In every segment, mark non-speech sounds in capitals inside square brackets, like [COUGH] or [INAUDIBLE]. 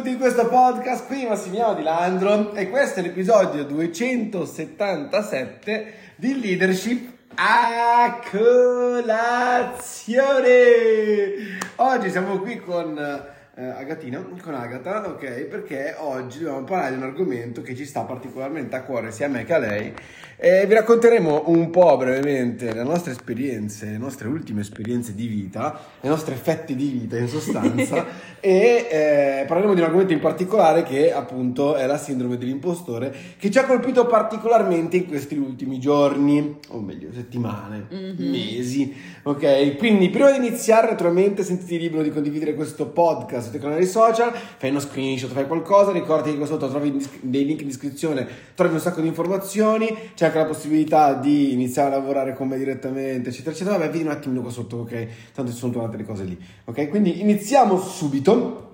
benvenuti in questo podcast. Qui Massimiliano Di Landro e questo è l'episodio 277 di Leadership a colazione. Oggi siamo qui con eh, Agatina, con Agata, ok? Perché oggi dobbiamo parlare di un argomento che ci sta particolarmente a cuore sia a me che a lei. E vi racconteremo un po' brevemente le nostre esperienze, le nostre ultime esperienze di vita, le nostre fette di vita in sostanza [LAUGHS] e eh, parleremo di un argomento in particolare che appunto è la sindrome dell'impostore che ci ha colpito particolarmente in questi ultimi giorni, o meglio settimane, mm-hmm. mesi, ok? Quindi prima di iniziare naturalmente sentiti libero di condividere questo podcast sui canali social, fai uno screenshot, fai qualcosa, ricordi che qua sotto trovi dei link in descrizione, trovi un sacco di informazioni, c'è anche la possibilità di iniziare a lavorare con me direttamente, eccetera, eccetera. Vabbè, vedi un attimino qua sotto, ok? Tanto ci sono tornate le cose lì, ok? Quindi iniziamo subito.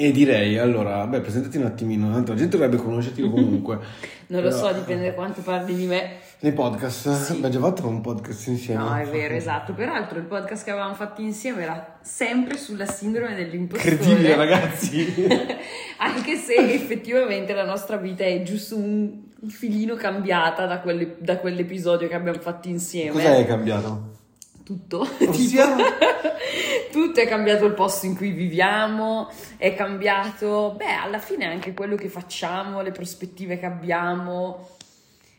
E direi, allora, beh, presentati un attimino, tanto la gente dovrebbe conoscerti comunque. [LAUGHS] non lo so, dipende da quanto parli di me. Nei podcast? Sì. [LAUGHS] Abbiamo già fatto un podcast insieme. No, è vero, esatto. Peraltro il podcast che avevamo fatto insieme era sempre sulla sindrome dell'impostore. Incredibile, [LAUGHS] ragazzi! Anche se effettivamente la nostra vita è giusto un filino cambiata da, quelle, da quell'episodio che abbiamo fatto insieme. Cos'è cambiato? Tutto. [LAUGHS] Tipo, [LAUGHS] tutto è cambiato il posto in cui viviamo, è cambiato, beh, alla fine anche quello che facciamo, le prospettive che abbiamo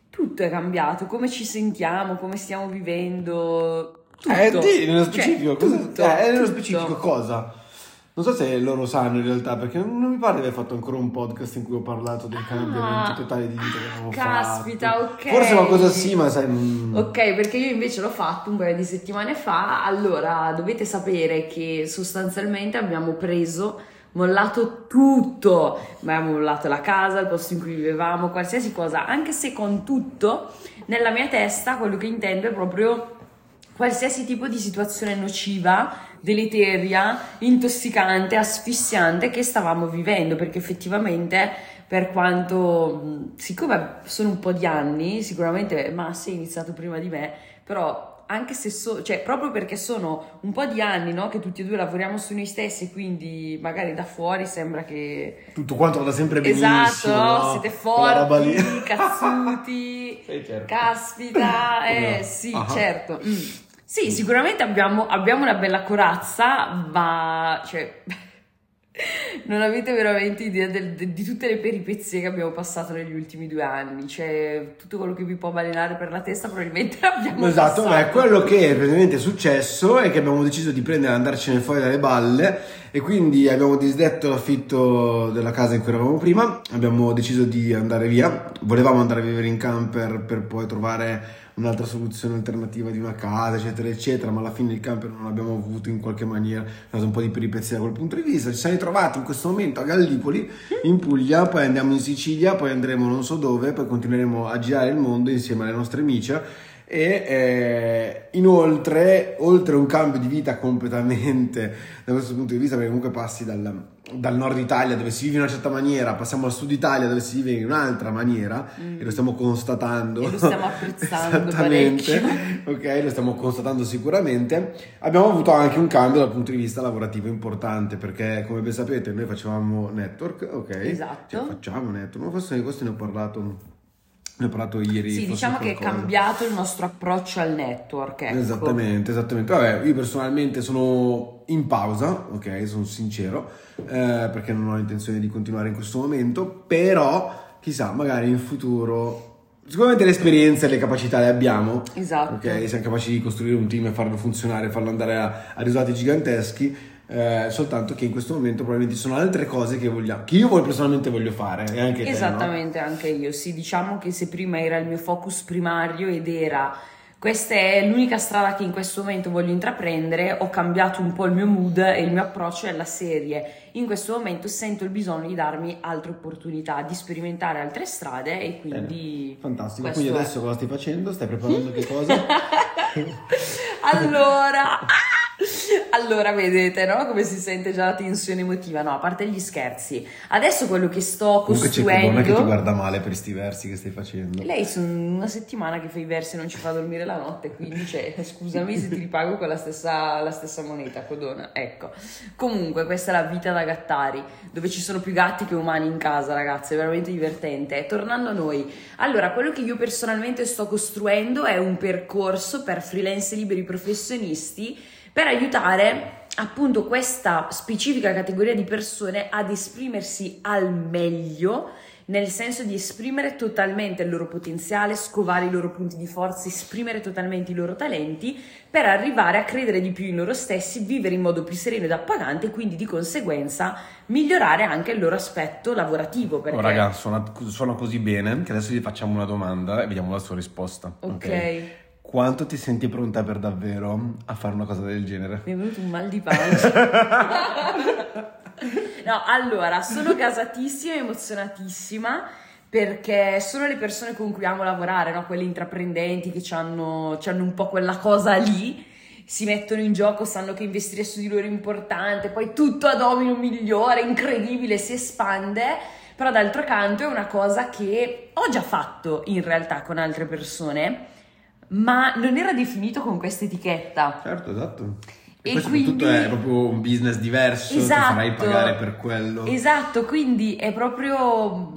tutto è cambiato, come ci sentiamo, come stiamo vivendo. Tutto. Eh, di, nello cioè, specifico, cioè, cosa, tutto, eh, nello specifico cosa? Non so se loro sanno in realtà, perché non mi pare di aver fatto ancora un podcast in cui ho parlato del cambiamento ah, totale di vita che avevo caspita, fatto. ok. Forse qualcosa sì, ma sai... Mm. Ok, perché io invece l'ho fatto un paio di settimane fa. Allora, dovete sapere che sostanzialmente abbiamo preso mollato tutto, abbiamo mollato la casa, il posto in cui vivevamo, qualsiasi cosa, anche se con tutto nella mia testa quello che intendo è proprio qualsiasi tipo di situazione nociva, deleteria, intossicante, asfissiante che stavamo vivendo, perché effettivamente per quanto, siccome sono un po' di anni, sicuramente Massi è iniziato prima di me, però anche se so, cioè proprio perché sono un po' di anni no, che tutti e due lavoriamo su noi stessi, quindi magari da fuori sembra che tutto quanto vada sempre benissimo. Esatto, no? siete forti, cazzuti, [LAUGHS] certo. caspita, [LAUGHS] eh sì, uh-huh. certo. Mm. Sì, sicuramente abbiamo, abbiamo, una bella corazza, ma cioè [LAUGHS] non avete veramente idea del, de, di tutte le peripezie che abbiamo passato negli ultimi due anni, cioè tutto quello che vi può balenare per la testa probabilmente [LAUGHS] l'abbiamo esatto, passato. Esatto, quello che praticamente è successo è che abbiamo deciso di prendere e andarcene fuori dalle balle e quindi abbiamo disdetto l'affitto della casa in cui eravamo prima, abbiamo deciso di andare via, volevamo andare a vivere in camper per poi trovare un'altra soluzione alternativa di una casa, eccetera, eccetera, ma alla fine il camper non l'abbiamo avuto in qualche maniera, è stato un po' di peripezia da quel punto di vista. Ci siamo ritrovati in questo momento a Gallipoli, in Puglia, poi andiamo in Sicilia, poi andremo non so dove, poi continueremo a girare il mondo insieme alle nostre amiche e eh, inoltre, oltre a un cambio di vita completamente [LAUGHS] da questo punto di vista, perché comunque passi dal, dal, nord Italia dove si vive in una certa maniera, passiamo al sud Italia dove si vive in un'altra maniera mm. e lo stiamo constatando. E lo stiamo apprezzando [LAUGHS] Esattamente, ok, lo stiamo constatando sicuramente. Abbiamo avuto anche un cambio dal punto di vista lavorativo importante perché come ben sapete noi facevamo network, ok? Esatto. Cioè, facciamo network, ma forse di questo ne ho parlato ne ho parlato ieri. Sì, diciamo che è cambiato il nostro approccio al network. Ecco. Esattamente, esattamente. Vabbè, io personalmente sono in pausa, ok, sono sincero, eh, perché non ho intenzione di continuare in questo momento, però chissà, magari in futuro Sicuramente le esperienze e le capacità le abbiamo. Esatto. Ok, siamo capaci di costruire un team e farlo funzionare, farlo andare a, a risultati giganteschi eh, soltanto che in questo momento probabilmente ci sono altre cose che vogliamo, che io personalmente voglio fare. E anche Esattamente, te, no? anche io. Sì, diciamo che se prima era il mio focus primario ed era questa è l'unica strada che in questo momento voglio intraprendere, ho cambiato un po' il mio mood e il mio approccio alla serie. In questo momento sento il bisogno di darmi altre opportunità, di sperimentare altre strade e quindi... Bene. Fantastico, quindi adesso è. cosa stai facendo? Stai preparando che cosa? [LAUGHS] [LAUGHS] allora... [LAUGHS] [LAUGHS] allora vedete, no? Come si sente già la tensione emotiva. No, a parte gli scherzi. Adesso quello che sto Comunque c'è costruendo. Che ti guarda male per questi versi che stai facendo. Lei sono una settimana che fa i versi e non ci fa dormire la notte, quindi cioè, [LAUGHS] scusami se ti ripago con la stessa, la stessa moneta, Codona. Ecco. Comunque, questa è la vita da gattari, dove ci sono più gatti che umani in casa, ragazzi, è veramente divertente. Tornando a noi, allora, quello che io personalmente sto costruendo è un percorso per freelance liberi professionisti per aiutare appunto questa specifica categoria di persone ad esprimersi al meglio nel senso di esprimere totalmente il loro potenziale, scovare i loro punti di forza, esprimere totalmente i loro talenti per arrivare a credere di più in loro stessi, vivere in modo più sereno ed appagante e quindi di conseguenza migliorare anche il loro aspetto lavorativo. Perché... Oh, raga, suona, suona così bene che adesso gli facciamo una domanda e vediamo la sua risposta. Ok. Quanto ti senti pronta per davvero a fare una cosa del genere? Mi è venuto un mal di pancia. [LAUGHS] no, allora, sono gasatissima e emozionatissima perché sono le persone con cui amo lavorare, no? quelle intraprendenti che hanno un po' quella cosa lì, si mettono in gioco, sanno che investire su di loro è importante, poi tutto a domino migliore, incredibile, si espande, però d'altro canto è una cosa che ho già fatto in realtà con altre persone, ma non era definito con questa etichetta. Certo, esatto. E, E quindi- è proprio un business diverso, Esatto. ti farai pagare per quello. Esatto, quindi è proprio...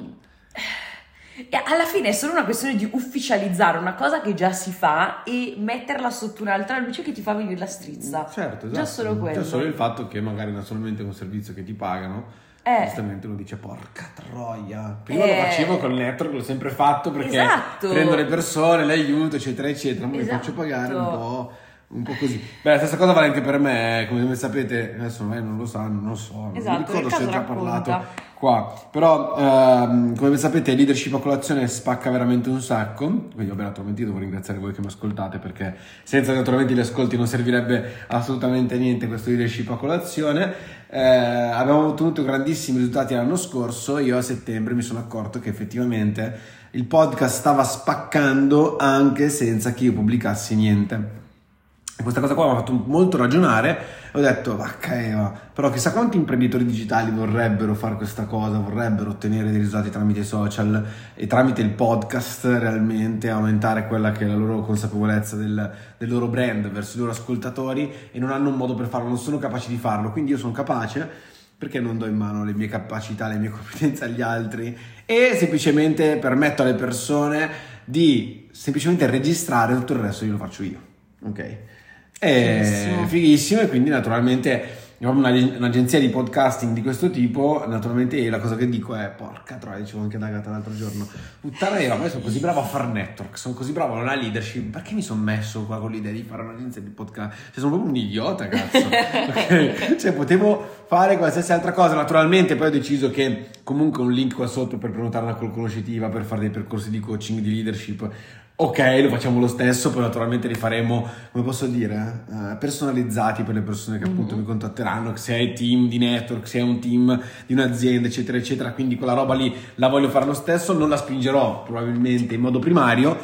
E alla fine è solo una questione di ufficializzare una cosa che già si fa e metterla sotto un'altra luce che ti fa venire la strizza. Certo, esatto. Già solo quello. Già solo il fatto che magari non solamente un servizio che ti pagano, Eh. giustamente uno dice porca troia. Prima lo Eh. facevo col network, l'ho sempre fatto perché Esatto. prendo le persone, le aiuto, eccetera, eccetera, ma Esatto. faccio pagare un po'. Un po' così. Beh, la stessa cosa vale anche per me, come sapete, adesso magari non lo sanno, non lo so, non Esatto, mi ricordo nel se ho già racconta. parlato qua. Però, ehm, come sapete, leadership a colazione spacca veramente un sacco. Quindi, vabbè, naturalmente io devo ringraziare voi che mi ascoltate perché senza naturalmente gli ascolti non servirebbe assolutamente niente questo leadership a colazione. Eh, abbiamo ottenuto grandissimi risultati l'anno scorso. Io a settembre mi sono accorto che effettivamente il podcast stava spaccando anche senza che io pubblicassi niente. Questa cosa qua mi ha fatto molto ragionare. Ho detto, vacca Eva, però chissà quanti imprenditori digitali vorrebbero fare questa cosa, vorrebbero ottenere dei risultati tramite i social e tramite il podcast realmente aumentare quella che è la loro consapevolezza del, del loro brand verso i loro ascoltatori e non hanno un modo per farlo, non sono capaci di farlo, quindi io sono capace perché non do in mano le mie capacità, le mie competenze agli altri e semplicemente permetto alle persone di semplicemente registrare tutto il resto io lo faccio io, ok? È Fighissimo. fighissimo e quindi naturalmente un'agenzia di podcasting di questo tipo, naturalmente la cosa che dico è porca troia, dicevo anche ad Agata l'altro giorno, puttana Eva, ma io sono così bravo a fare network, sono così bravo a non leadership, perché mi sono messo qua con l'idea di fare un'agenzia di podcast? Cioè sono proprio un idiota, cazzo. [LAUGHS] Ok? Cioè potevo fare qualsiasi altra cosa, naturalmente poi ho deciso che comunque un link qua sotto per prenotare una call conoscitiva, per fare dei percorsi di coaching, di leadership, ok, lo facciamo lo stesso, poi naturalmente li faremo, come posso dire, eh, personalizzati per le persone che appunto mi contatteranno, se hai team di network, se hai un team di un'azienda, eccetera, eccetera, quindi quella roba lì la voglio fare lo stesso, non la spingerò probabilmente in modo primario,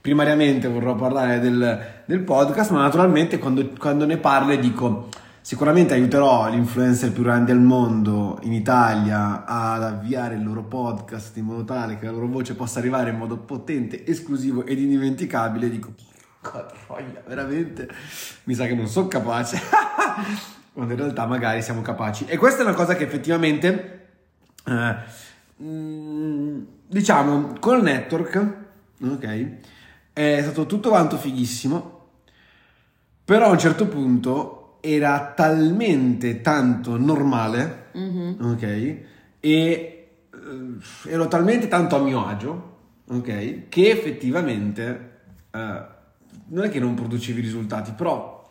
primariamente vorrò parlare del, del podcast, ma naturalmente quando, quando ne parlo dico sicuramente aiuterò gli influencer più grandi al mondo in Italia ad avviare il loro podcast in modo tale che la loro voce possa arrivare in modo potente, esclusivo ed indimenticabile. Dico, porca troia, veramente mi sa che non sono capace. [LAUGHS] Quando in realtà magari siamo capaci. E questa è una cosa che effettivamente, eh, mm, diciamo, col network, ok, è stato tutto quanto fighissimo, però a un certo punto era talmente tanto normale, Mhm. ok, e eh, ero talmente tanto a mio agio, ok, che effettivamente eh, non è che non producevi risultati, però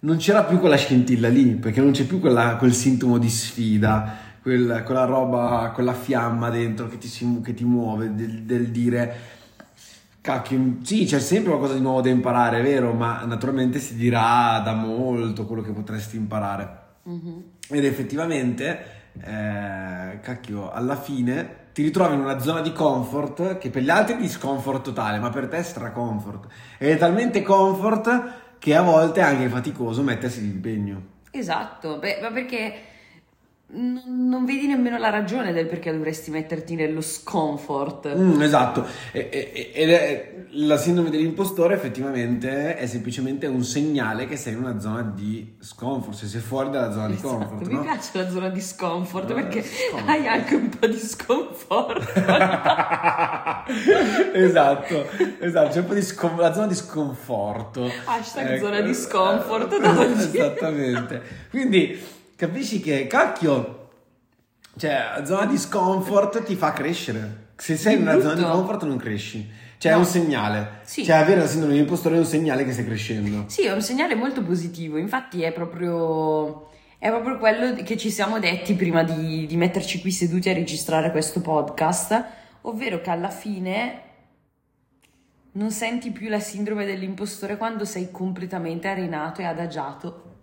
non c'era più quella scintilla lì, perché non c'è più quella- quel sintomo di sfida, quel- quella roba, quella fiamma dentro che ti, si- che ti muove, del, del dire cacchio, sì, c'è sempre qualcosa di nuovo da imparare, è vero, ma naturalmente si dirà da molto quello che potresti imparare. Mhm. Ed effettivamente, eh, cacchio, alla fine ti ritrovi in una zona di comfort che per gli altri è di scomfort totale, ma per te è stra comfort. Ed è talmente comfort che a volte è anche faticoso mettersi di impegno. Esatto, Beh, ma perché non, non vedi nemmeno la ragione del perché dovresti metterti nello scomfort. Mm, esatto, e, e- è la sindrome dell'impostore effettivamente è semplicemente un segnale che sei in una zona di scomfort, se sei fuori dalla zona di Esatto, comfort, mi no? piace la zona di scomfort Eh, perché scomfort. hai anche un po' di sconforto. [LAUGHS] esatto, esatto, c'è un po' di scom- la zona di sconforto. Hashtag zona di scomfort da oggi. [LAUGHS] Esattamente. Quindi capisci che cacchio, cioè, zona di scomfort ti fa crescere. Se sei in una zona di comfort non cresci. Cioè, è No. un segnale. Sì. Cioè, avere la sindrome dell'impostore è un segnale che stai crescendo. Sì, è un segnale molto positivo, infatti è proprio, è proprio quello che ci siamo detti prima di, di metterci qui seduti a registrare questo podcast, ovvero che alla fine non senti più la sindrome dell'impostore quando sei completamente arenato e adagiato.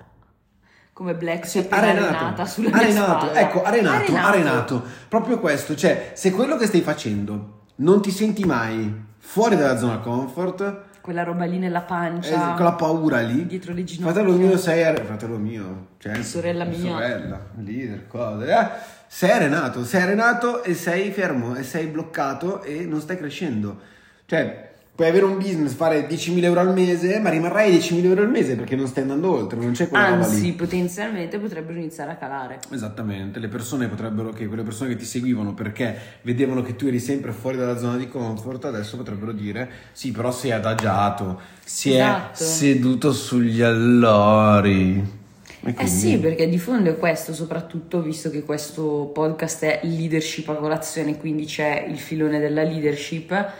Come Black si è appena arenata sulla arenato, ecco, arenato, Arenato. arenato. Proprio questo, cioè, se quello che stai facendo non ti senti mai fuori dalla zona comfort, Quella roba lì nella eh, pancia. quella paura lì, Dietro le ginocchia. fratello mio sei are- fratello mio, cioè, Sorella mia. sorella, leader, cose, eh, sei arenato, sei arenato e sei fermo e sei bloccato e non stai crescendo. Cioè, puoi avere un business, fare 10.000 euro al mese, ma rimarrai 10.000 euro al mese perché non stai andando oltre, non c'è quella. Anzi, potenzialmente potrebbero iniziare a calare. Esattamente, le persone potrebbero, che quelle persone che ti seguivano perché vedevano che tu eri sempre fuori dalla zona di comfort, adesso potrebbero dire sì, però sei adagiato, si Esatto. è seduto sugli allori. E Eh quindi- sì, perché di fondo è questo, soprattutto visto che questo podcast è leadership a colazione, quindi c'è il filone della leadership.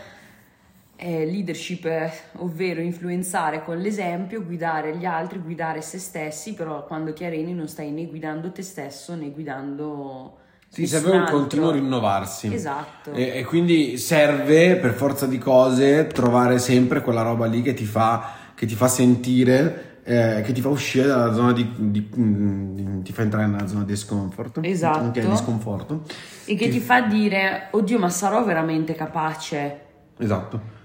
È leadership, eh, ovvero influenzare con l'esempio, guidare gli altri, guidare se stessi, però quando ti areni non stai né guidando te stesso né guidando Sì, serve un altro. continuo rinnovarsi. Esatto. E, e quindi serve per forza di cose trovare sempre quella roba lì che ti fa, che ti fa sentire, eh, che ti fa uscire dalla zona di, di- di- ti fa entrare nella zona di scomfort. Esatto. Ok, di sconforto. E che ti fa dire, oddio, ma sarò veramente capace? Esatto.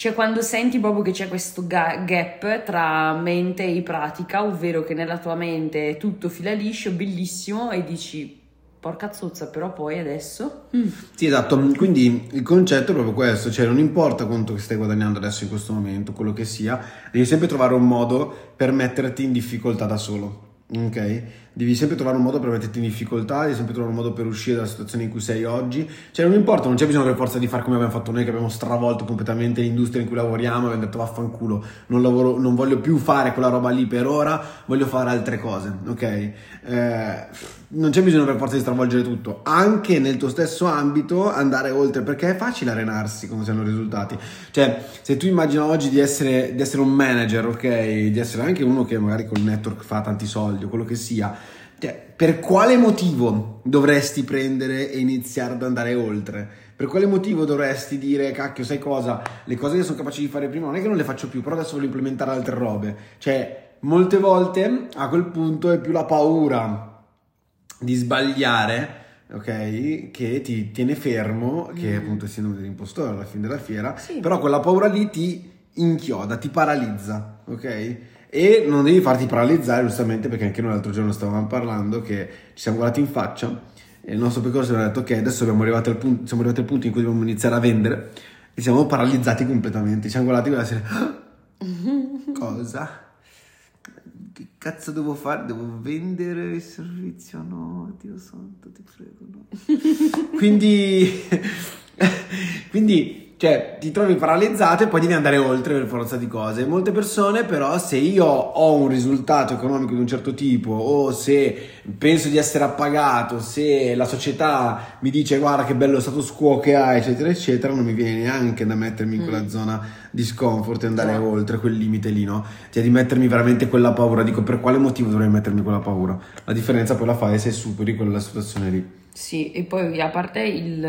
Cioè quando senti proprio che c'è questo ga- gap tra mente e pratica, ovvero che nella tua mente tutto fila liscio, bellissimo, e dici, porca zozza, però poi adesso... Mm. Sì, esatto. Quindi il concetto è proprio questo, cioè non importa quanto stai guadagnando adesso in questo momento, quello che sia, devi sempre trovare un modo per metterti in difficoltà da solo. Ok? Devi sempre trovare un modo per metterti in difficoltà, devi sempre trovare un modo per uscire dalla situazione in cui sei oggi. Cioè, non importa, non c'è bisogno per forza di fare come abbiamo fatto noi, che abbiamo stravolto completamente l'industria in cui lavoriamo e abbiamo detto vaffanculo, non, lavoro, non voglio più fare quella roba lì per ora, voglio fare altre cose, ok? Eh, non c'è bisogno per forza di stravolgere tutto, anche nel tuo stesso ambito andare oltre, perché è facile arenarsi quando si hanno risultati. Cioè, se tu immagini oggi di essere, di essere un manager, ok? Di essere anche uno che magari col network fa tanti soldi o quello che sia, cioè, per quale motivo dovresti prendere e iniziare ad andare oltre? Per quale motivo dovresti dire, cacchio, sai cosa? Le cose che sono capace di fare prima non è che non le faccio più, però adesso voglio implementare altre robe. Cioè, molte volte a quel punto è più la paura di sbagliare, ok? Che ti tiene fermo, che Mm. appunto è sindrome dell'impostore alla fine della fiera, Sì. però quella paura lì ti inchioda, ti paralizza, ok? E non devi farti paralizzare giustamente perché anche noi l'altro giorno stavamo parlando che ci siamo guardati in faccia e il nostro percorso abbiamo detto ok adesso siamo arrivati al punto, siamo arrivati al punto in cui dobbiamo iniziare a vendere e siamo paralizzati completamente, ci siamo guardati quella sera "Ah, cosa? Che cazzo devo fare? Devo vendere il servizio? No, Dio santo, ti prego, no. [LAUGHS] quindi, [LAUGHS] quindi, cioè, ti trovi paralizzato e poi devi andare oltre per forza di cose. Molte persone, però, se io ho un risultato economico di un certo tipo, o se penso di essere appagato, se la società mi dice guarda che bello status quo che hai, eccetera, eccetera, non mi viene neanche da mettermi in quella zona di scomfort e andare No. oltre quel limite lì, no? Cioè di mettermi veramente quella paura. Dico, per quale motivo dovrei mettermi quella paura? La differenza poi la fai se superi quella situazione lì. Sì, e poi a parte il-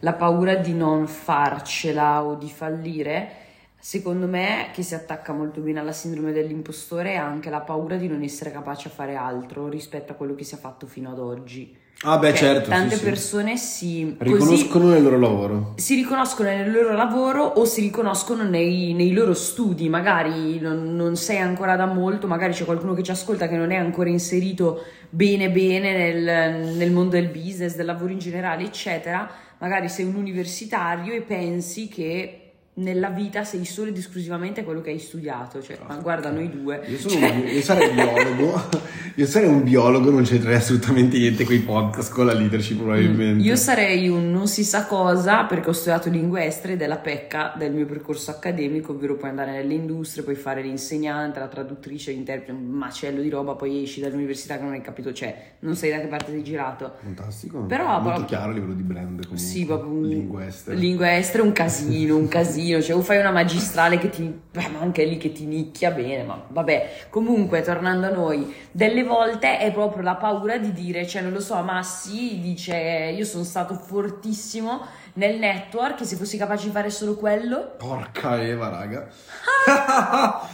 la paura di non farcela o di fallire, secondo me che si attacca molto bene alla sindrome dell'impostore è anche la paura di non essere capace a fare altro rispetto a quello che si è fatto fino ad oggi. Ah beh certo, tante sì, sì. persone si così riconoscono nel loro lavoro. si riconoscono nel loro lavoro o si riconoscono nei, nei loro studi, magari non, non sei ancora da molto, magari c'è qualcuno che ci ascolta che non è ancora inserito bene bene nel, nel mondo del business, del lavoro in generale, eccetera, magari sei un universitario e pensi che nella vita sei solo ed esclusivamente quello che hai studiato, cioè, ma guarda noi due. Io, sono un- io sarei biologo, [LAUGHS] io sarei un biologo, non c'entrerei assolutamente niente con i podcast, con la leadership probabilmente. Io sarei un non si sa cosa perché ho studiato lingue estere ed è la pecca del mio percorso accademico, ovvero puoi andare nelle industrie, puoi fare l'insegnante, la traduttrice, l'interprete, un macello di roba, poi esci dall'università che non hai capito, cioè non sai da che parte sei girato. Fantastico, Però, molto proprio- chiaro a livello di brand comunque. Sì, proprio un- Lingue estere. Lingue estere è un casino, un [LAUGHS] casino. Cioè, o fai una magistrale che ti. beh, ma anche lì che ti nicchia bene, ma vabbè. Comunque, tornando a noi, delle volte è proprio la paura di dire, cioè, non lo so, Massi dice: Io sono stato fortissimo nel network, e se fossi capace di fare solo quello. Porca Eva, raga. [LAUGHS]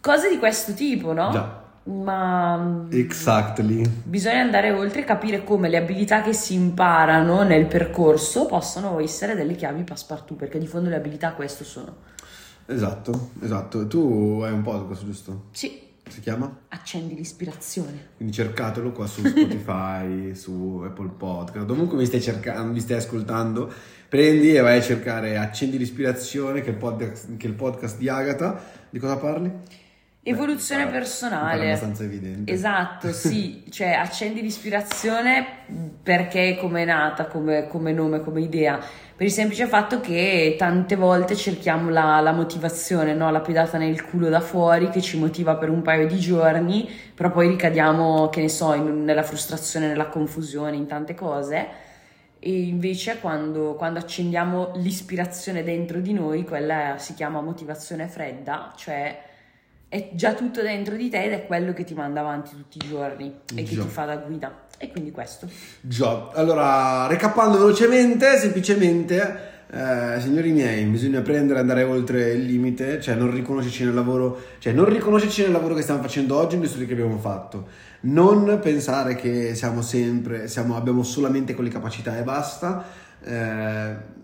Cose di questo tipo, no? Già. Ma. Exactly. Bisogna andare oltre e capire come le abilità che si imparano nel percorso possano essere delle chiavi passepartout, perché di fondo le abilità questo sono. Esatto, esatto. Tu hai un podcast, giusto? Sì, Si chiama? accendi l'ispirazione. Quindi cercatelo qua su Spotify, [LAUGHS] su Apple Podcast, dovunque mi stai cercando, mi stai ascoltando, prendi e vai a cercare Accendi l'ispirazione, che è il podcast, che è il podcast di Agata. Di cosa parli? Evoluzione Beh, È personale. abbastanza evidente. Esatto, [LAUGHS] sì, cioè accendi l'ispirazione perché è come è nata, come, come nome, come idea, per il semplice fatto che tante volte cerchiamo la, la motivazione, no? la pedata nel culo da fuori che ci motiva per un paio di giorni, però poi ricadiamo, che ne so, in- nella frustrazione, nella confusione, in tante cose. E invece quando, quando accendiamo l'ispirazione dentro di noi, quella si chiama motivazione fredda, cioè è già tutto dentro di te ed è quello che ti manda avanti tutti i giorni e che Già. ti fa da guida. E quindi questo. Già, allora, recapando velocemente, semplicemente, eh, signori miei, bisogna prendere e andare oltre il limite, cioè non riconoscerci nel lavoro, cioè non riconoscerci nel lavoro che stiamo facendo oggi, negli studi che abbiamo fatto. Non pensare che siamo sempre, siamo, abbiamo solamente quelle capacità e basta. eh,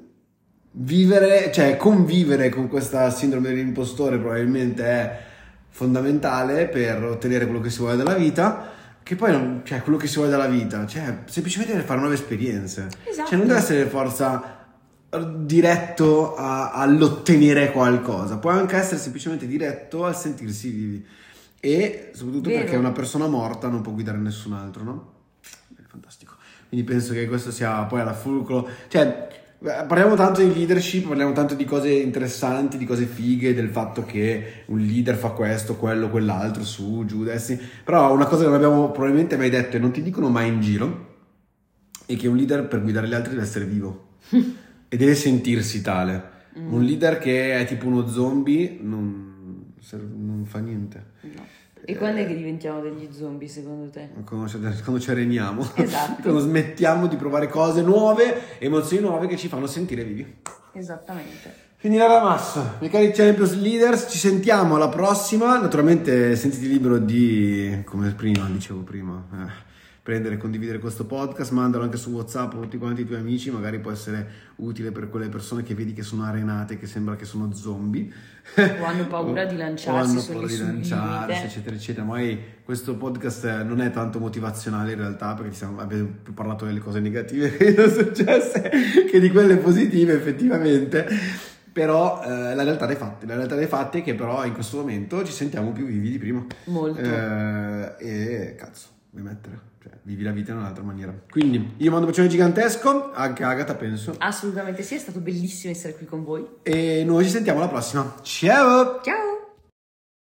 vivere, cioè convivere con questa sindrome dell'impostore probabilmente è fondamentale per ottenere quello che si vuole dalla vita. Che poi non, cioè, quello che si vuole dalla vita, cioè, semplicemente deve fare nuove esperienze. Esatto. Cioè, non deve essere per forza diretto a- all'ottenere qualcosa, può anche essere semplicemente diretto al sentirsi vivi. E soprattutto Vero. perché una persona morta non può guidare nessun altro, no? È fantastico. Quindi penso che questo sia poi alla fulcro. Cioè, eh, parliamo tanto di leadership, parliamo tanto di cose interessanti, di cose fighe, del fatto che un leader fa questo, quello, quell'altro, su, giù, dessi. Però una cosa che non abbiamo probabilmente mai detto e non ti dicono mai in giro è che un leader per guidare gli altri deve essere vivo [LAUGHS] e deve sentirsi tale. Mm. Un leader che è tipo uno zombie non, non fa niente. No. E quando è che diventiamo degli zombie secondo te? Quando ci, quando ci areniamo, [LAUGHS] Esatto. quando smettiamo di provare cose nuove, emozioni nuove che ci fanno sentire vivi. Esattamente. Finirà la massa, miei cari Champions Leaders, ci sentiamo alla prossima. Naturalmente sentiti libero di, come prima, dicevo prima, eh, prendere e condividere questo podcast, mandalo anche su WhatsApp a tutti quanti i tuoi amici, magari può essere utile per quelle persone che vedi che sono arenate, che sembra che sono zombie. O hanno paura [LAUGHS] di lanciarsi o hanno paura di lanciarsi, eccetera, eccetera. Magari questo podcast eh, non è tanto motivazionale in realtà, perché siamo- abbiamo più parlato delle cose negative [LAUGHS] che sono successe che di quelle positive, effettivamente. Però eh, la realtà dei fatti, la realtà dei fatti è che però in questo momento ci sentiamo più vivi di prima. Molto. Eh, e cazzo, vuoi mettere? Cioè, vivi la vita in un'altra maniera. Quindi io mando un bacione gigantesco, anche Agata penso. Assolutamente sì, è stato bellissimo essere qui con voi. E noi ci sentiamo alla prossima. Ciao! Ciao!